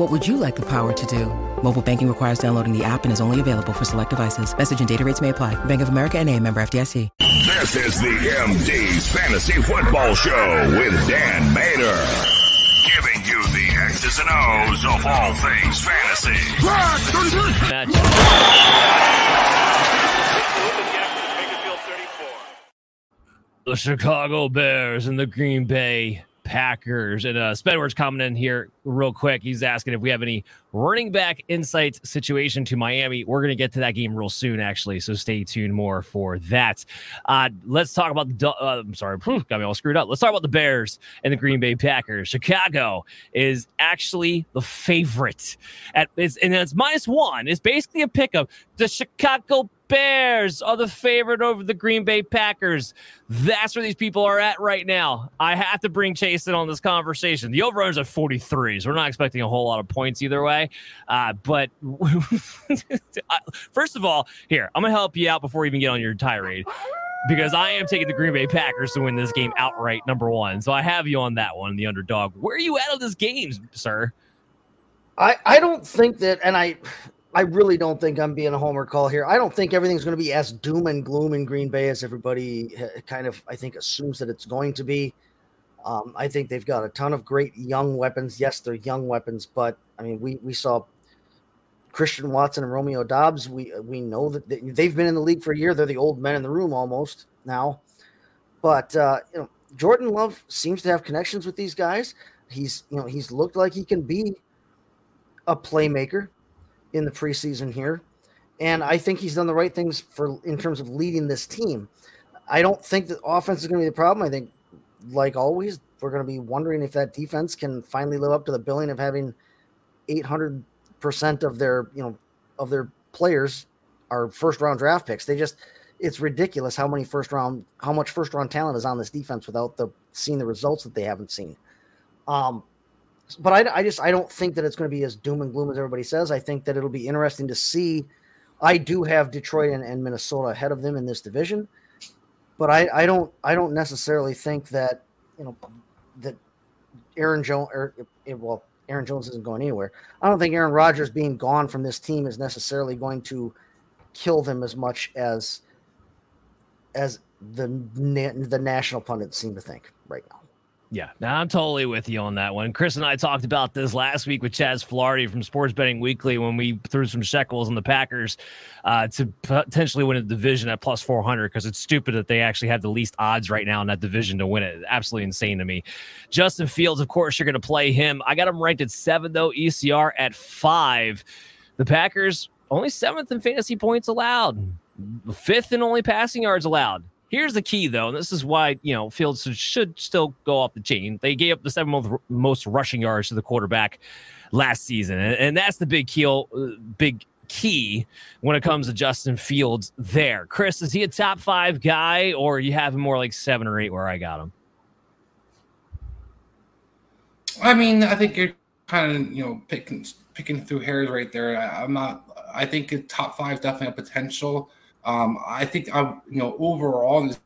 What would you like the power to do? Mobile banking requires downloading the app and is only available for select devices. Message and data rates may apply. Bank of America and a member FDIC. This is the MD's Fantasy Football Show with Dan Mater. Giving you the X's and O's of all things fantasy. the Chicago Bears and the Green Bay Packers. And uh, Spedward's coming in here real quick. He's asking if we have any running back insights situation to Miami. We're going to get to that game real soon, actually. So stay tuned more for that. Uh, let's talk about the. Uh, I'm sorry, got me all screwed up. Let's talk about the Bears and the Green Bay Packers. Chicago is actually the favorite at and it's minus one. It's basically a pickup. The Chicago Bears are the favorite over the Green Bay Packers. That's where these people are at right now. I have to bring Chase in on this conversation. The over is at 43, so we're not expecting a whole lot of points either way. Uh, but first of all, here, I'm going to help you out before you even get on your tirade because I am taking the Green Bay Packers to win this game outright, number one. So I have you on that one, the underdog. Where are you at on this game, sir? I, I don't think that, and I I really don't think I'm being a homer call here. I don't think everything's going to be as doom and gloom in Green Bay as everybody kind of, I think, assumes that it's going to be. Um, I think they've got a ton of great young weapons. Yes, they're young weapons, but I mean, we we saw Christian Watson and Romeo Doubs. We we know that they've been in the league for a year. They're the old men in the room almost now. But uh, you know, Jordan Love seems to have connections with these guys. He's you know he's looked like he can be a playmaker in the preseason here. And I think he's done the right things for in terms of leading this team. I don't think the offense is going to be the problem. I think, like always, we're going to be wondering if that defense can finally live up to the billing of having 800 percent of their you know of their players are first round draft picks. They just it's ridiculous how many first round how much first round talent is on this defense without the seeing the results that they haven't seen. Um, but I, I just I don't think that it's going to be as doom and gloom as everybody says. I think that it'll be interesting to see. I do have Detroit and, and Minnesota ahead of them in this division, but I, I don't I don't necessarily think that you know that Aaron Jones or eh, well Aaron Jones isn't going anywhere. I don't think Aaron Rodgers being gone from this team is necessarily going to kill them as much as as the the national pundits seem to think right now. Yeah, now I'm totally with you on that one. Chris and I talked about this last week with Chaz Flaherty from Sports Betting Weekly when we threw some shekels on the Packers uh, to potentially win a division at plus 400 because it's stupid that they actually have the least odds right now in that division to win it. Absolutely insane to me. Justin Fields, of course, you're going to play him. I got him ranked at seven, though, ECR at five. The Packers only seventh in fantasy points allowed, fifth in only passing yards allowed. Here's the key, though, and this is why you know Fields should still go off the chain. They gave up the seventh most rushing yards to the quarterback last season, and, that's the big key, uh, big key when it comes to Justin Fields. There, Chris, is he a top five guy, or you have him more like seven or eight where I got him? I mean, I think you're kind of you know picking picking through hairs right there. I, I'm not. I think top five definitely a potential. Um, I think I, you know, overall in this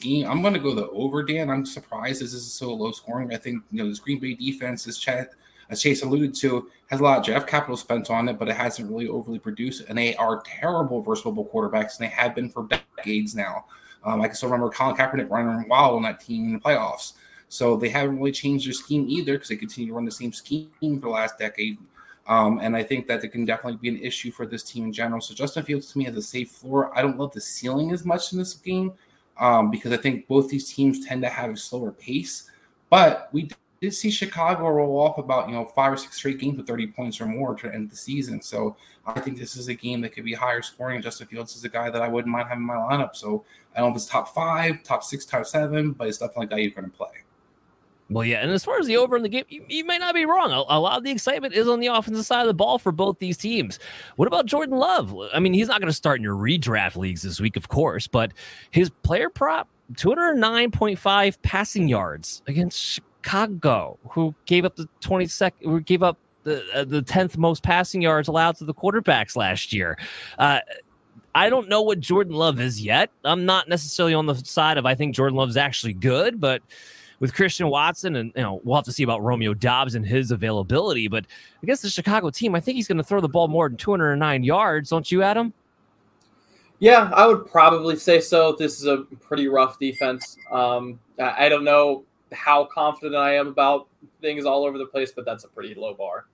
game, I'm going to go the over. Dan, I'm surprised this is so low scoring. I think you know this Green Bay defense, as, Ch- as Chase alluded to, has a lot of draft capital spent on it, but it hasn't really overly produced. And they are terrible versatile quarterbacks, and they have been for decades now. Um, I can still remember Colin Kaepernick running wild on that team in the playoffs. So they haven't really changed their scheme either because they continue to run the same scheme for the last decade. Um, and I think that it can definitely be an issue for this team in general. So Justin Fields to me has a safe floor. I don't love the ceiling as much in this game, um, because I think both these teams tend to have a slower pace. But we did see Chicago roll off about you know five or six straight games with 30 points or more to end the season. So I think this is a game that could be higher scoring. Justin Fields is a guy that I wouldn't mind having in my lineup. So I don't know if it's top five, top six, top seven, but it's definitely a guy you're going to play. Well, yeah, and as far as the over in the game, you, you may not be wrong. A, a, lot of the excitement is on the offensive side of the ball for both these teams. What about Jordan Love? I mean, he's not going to start in your redraft leagues this week, of course, but his player prop 209.5 passing yards against Chicago, who gave up the 22nd, who gave up the uh, the 10th most passing yards allowed to the quarterbacks last year. Uh, I don't know what Jordan Love is yet. I'm not necessarily on the side of I think Jordan Love's actually good, but with Christian Watson, and you know, we'll have to see about Romeo Doubs and his availability. But against the Chicago team, I think he's going to throw the ball more than 209 yards, don't you, Adam? Yeah, I would probably say so. This is a pretty rough defense. Um, I don't know how confident I am about things all over the place, but that's a pretty low bar.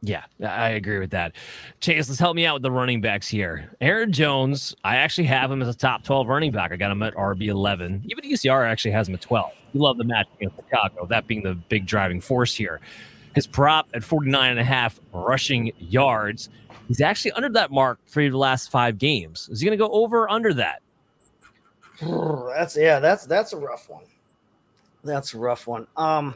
Yeah, I agree with that. Chase, let's help me out with the running backs here. Aaron Jones, I actually have him as a top 12 running back. I got him at RB11. Even ECR actually has him at 12. You love the match against Chicago, that being the big driving force here. His prop at 49 and a half rushing yards. He's actually under that mark for the last five games. Is he going to go over or under that? That's yeah, that's that's a rough one. That's a rough one. Um,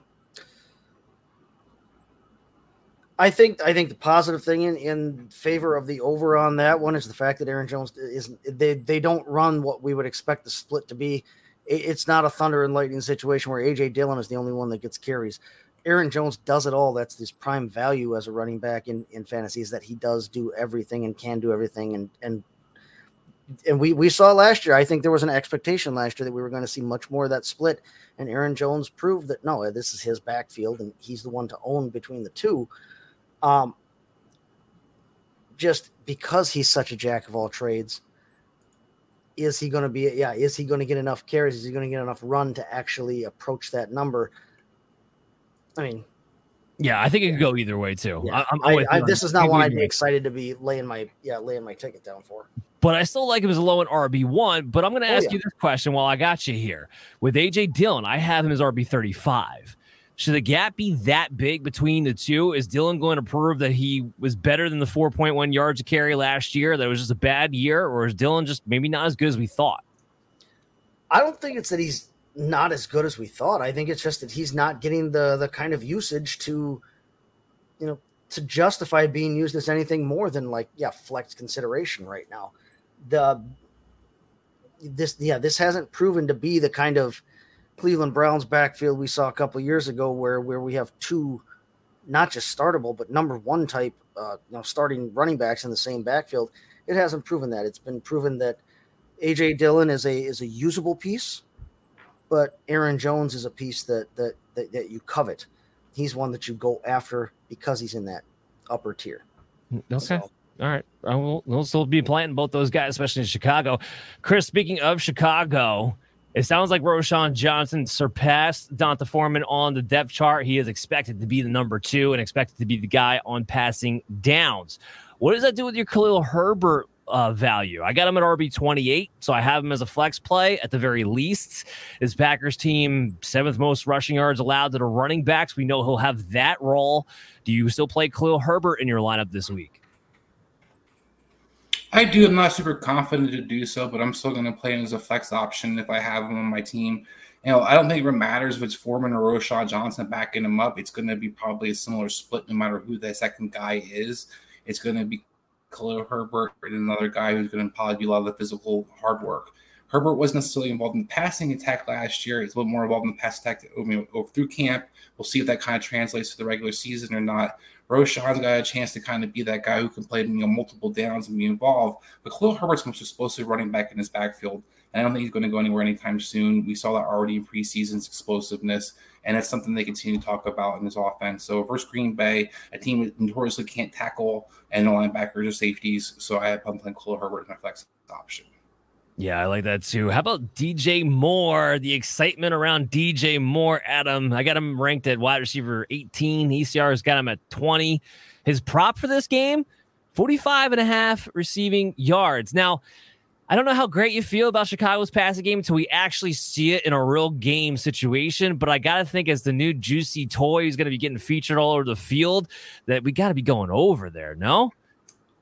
I think I think the positive thing in, in favor of the over on that one is the fact that Aaron Jones isn't they they don't run what we would expect the split to be. It's not a thunder and lightning situation where AJ Dillon is the only one that gets carries. Aaron Jones does it all. That's his prime value as a running back in, in fantasy is that he does do everything and can do everything and and and we we saw last year. I think there was an expectation last year that we were going to see much more of that split, and Aaron Jones proved that no, this is his backfield, and he's the one to own between the two. Um, just because he's such a jack of all trades, is he going to be? Yeah, is he going to get enough carries? Is he going to get enough run to actually approach that number? I mean, yeah, I think it could go either way too. Yeah. I, I, I, this is not one I'd be excited to be laying my yeah laying my ticket down for. But I still like him as a low in RB one. But I'm going to oh, ask oh, yeah. you this question while I got you here with AJ Dillon. I have him as RB thirty five. Should the gap be that big between the two? Is Dillon going to prove that he was better than the 4.1 yards a carry last year? That it was just a bad year, or is Dillon just maybe not as good as we thought? I don't think it's that he's not as good as we thought. I think it's just that he's not getting the the kind of usage to, you know, to justify being used as anything more than like yeah flex consideration right now. The this yeah this hasn't proven to be the kind of Cleveland Browns backfield we saw a couple years ago where where we have two not just startable but number one type uh, you know starting running backs in the same backfield. It hasn't proven that. It's been proven that AJ Dillon is a is a usable piece but Aaron Jones is a piece that that that, that you covet. He's one that you go after because he's in that upper tier. Mm, okay. So, all right. I will, we'll still be planting both those guys, especially in Chicago. Chris, speaking of Chicago, it sounds like Roschon Johnson surpassed D'Onta Foreman on the depth chart. He is expected to be the number two and expected to be the guy on passing downs. What does that do with your Khalil Herbert uh, value. I got him at RB 28, so I have him as a flex play at the very least. His Packers team, seventh most rushing yards allowed to the running backs. We know he'll have that role. Do you still play Khalil Herbert in your lineup this week? I do. I'm not super confident to do so, but I'm still going to play him as a flex option if I have him on my team. You know, I don't think it matters if it's Foreman or Roschon Johnson backing him up. It's going to be probably a similar split no matter who the second guy is. It's going to be Khalil Herbert and another guy who's going to probably do a lot of the physical hard work. Herbert wasn't necessarily involved in the passing attack last year. He's a little more involved in the pass attack over through camp. We'll see if that kind of translates to the regular season or not. Roschon's got a chance to kind of be that guy who can play you know, multiple downs and be involved. But Khalil Herbert's most explosive running back in his backfield. And I don't think he's going to go anywhere anytime soon. We saw that already in preseason's explosiveness and it's something they continue to talk about in this offense. So versus Green Bay, a team that notoriously can't tackle and the linebackers or safeties. So I have I'm playing Khalil Herbert as my flex option. Yeah, I like that too. How about DJ Moore? The excitement around DJ Moore, Adam. I got him ranked at wide receiver 18. ECR's got him at 20. His prop for this game, 45 and a half receiving yards. Now, I don't know how great you feel about Chicago's passing game until we actually see it in a real game situation. But I got to think, as the new juicy toy is going to be getting featured all over the field, that we got to be going over there. No,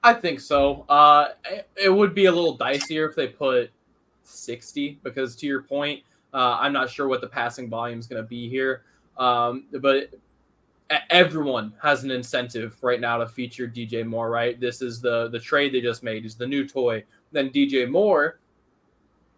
I think so. Uh, it would be a little dicier if they put 60, because to your point, uh, I'm not sure what the passing volume is going to be here. Um, but everyone has an incentive right now to feature DJ Moore, right? This is the the trade they just made. Is the new toy then DJ Moore,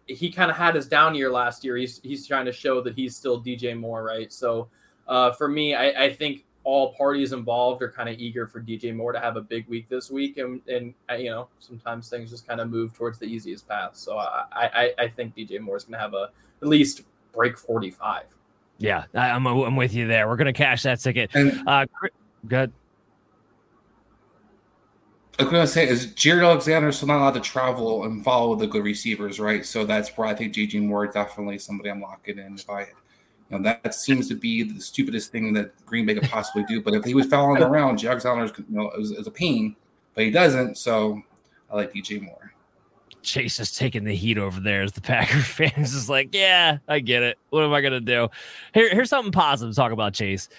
he kind of had his down year last year. He's he's trying to show that he's still DJ Moore, right? So uh, for me, I, I, think all parties involved are kind of eager for DJ Moore to have a big week this week, and and uh, you know sometimes things just kind of move towards the easiest path. So I I, I think DJ Moore is going to have a at least break forty five. Yeah, I, am I'm, I'm with you there. We're going to cash that ticket. And, uh, good. I was gonna say is Jaire Alexander still not allowed to travel and follow the good receivers, right? So that's where I think JJ Moore definitely somebody I'm locking in. If I, you know, that seems to be the stupidest thing that Green Bay could possibly do. But if he was following around, Jaire Alexander, you know, is, is a pain, but he doesn't. So I like DJ Moore. Chase is taking the heat over there as the Packer fans is like, yeah, I get it. What am I gonna do? Here, here's something positive to talk about, Chase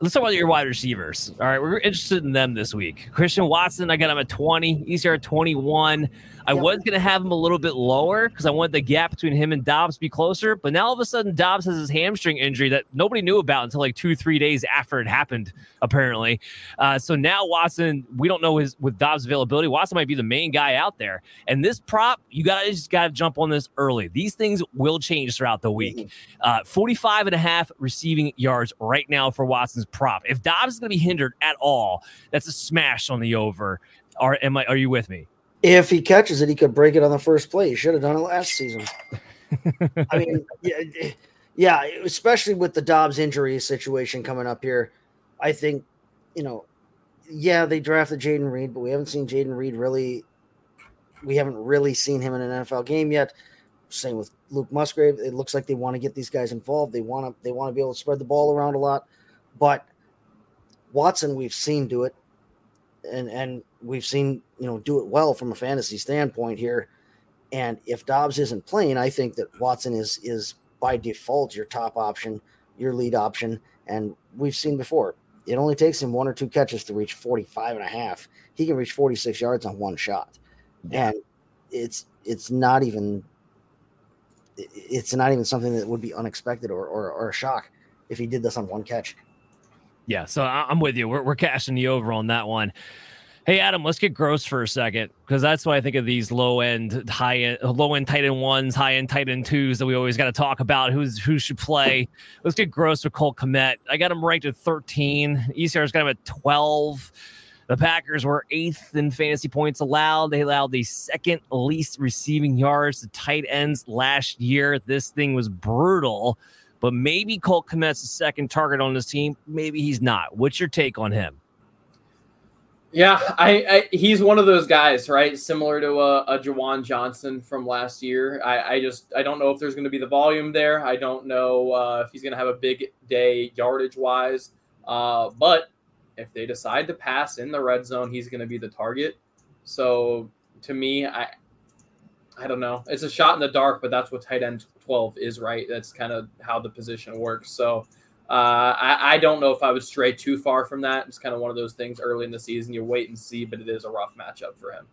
let's talk about your wide receivers. All right, we're interested in them this week. Christian Watson, I got him at 20. ECR at 21. I yep. was going to have him a little bit lower because I wanted the gap between him and Doubs to be closer. But now all of a sudden, Doubs has his hamstring injury that nobody knew about until like two, three days after it happened, apparently. Uh, so now Watson, we don't know his with Doubs' availability. Watson might be the main guy out there. And this prop, you guys just got to jump on this early. These things will change throughout the week. Mm-hmm. Uh, 45 and a half receiving yards right now for Watson's prop. If Doubs is going to be hindered at all, that's a smash on the over. Are, am I, are you with me? If he catches it, he could break it on the first play. He should have done it last season. I mean, yeah, yeah, especially with the Doubs injury situation coming up here. I think, you know, yeah, they drafted Jayden Reed, but we haven't seen Jayden Reed really. We haven't really seen him in an NFL game yet. Same with Luke Musgrave. It looks like they want to get these guys involved. They want to. They want to be able to spread the ball around a lot. But Watson, we've seen do it, and and we've seen you know do it well from a fantasy standpoint here. And if Doubs isn't playing, I think that Watson is is by default your top option, your lead option. And we've seen before, it only takes him one or two catches to reach 45 and a half. He can reach 46 yards on one shot. And it's it's not even it's not even something that would be unexpected or, or, or a shock if he did this on one catch. Yeah, so I'm with you. We're, we're cashing the over on that one. Hey Adam, let's get gross for a second because that's why I think of these low end, high end, low end tight end ones, high end tight end twos that we always got to talk about. Who's who should play? Let's get gross with Cole Kmet. I got him ranked at 13. ECR's got him at 12. The Packers were eighth in fantasy points allowed. They allowed the second least receiving yards to tight ends last year. This thing was brutal. But maybe Cole Kmet's the second target on this team. Maybe he's not. What's your take on him? Yeah, I, I, he's one of those guys, right? Similar to a, a Juwan Johnson from last year. I, I just I don't know if there's going to be the volume there. I don't know uh, if he's going to have a big day yardage wise. Uh, but if they decide to pass in the red zone, he's going to be the target. So to me, I I don't know. It's a shot in the dark, but that's what tight end 12 is, right? That's kind of how the position works. So uh, I, I, don't know if I would stray too far from that. It's kind of one of those things early in the season. You wait and see, but it is a rough matchup for him.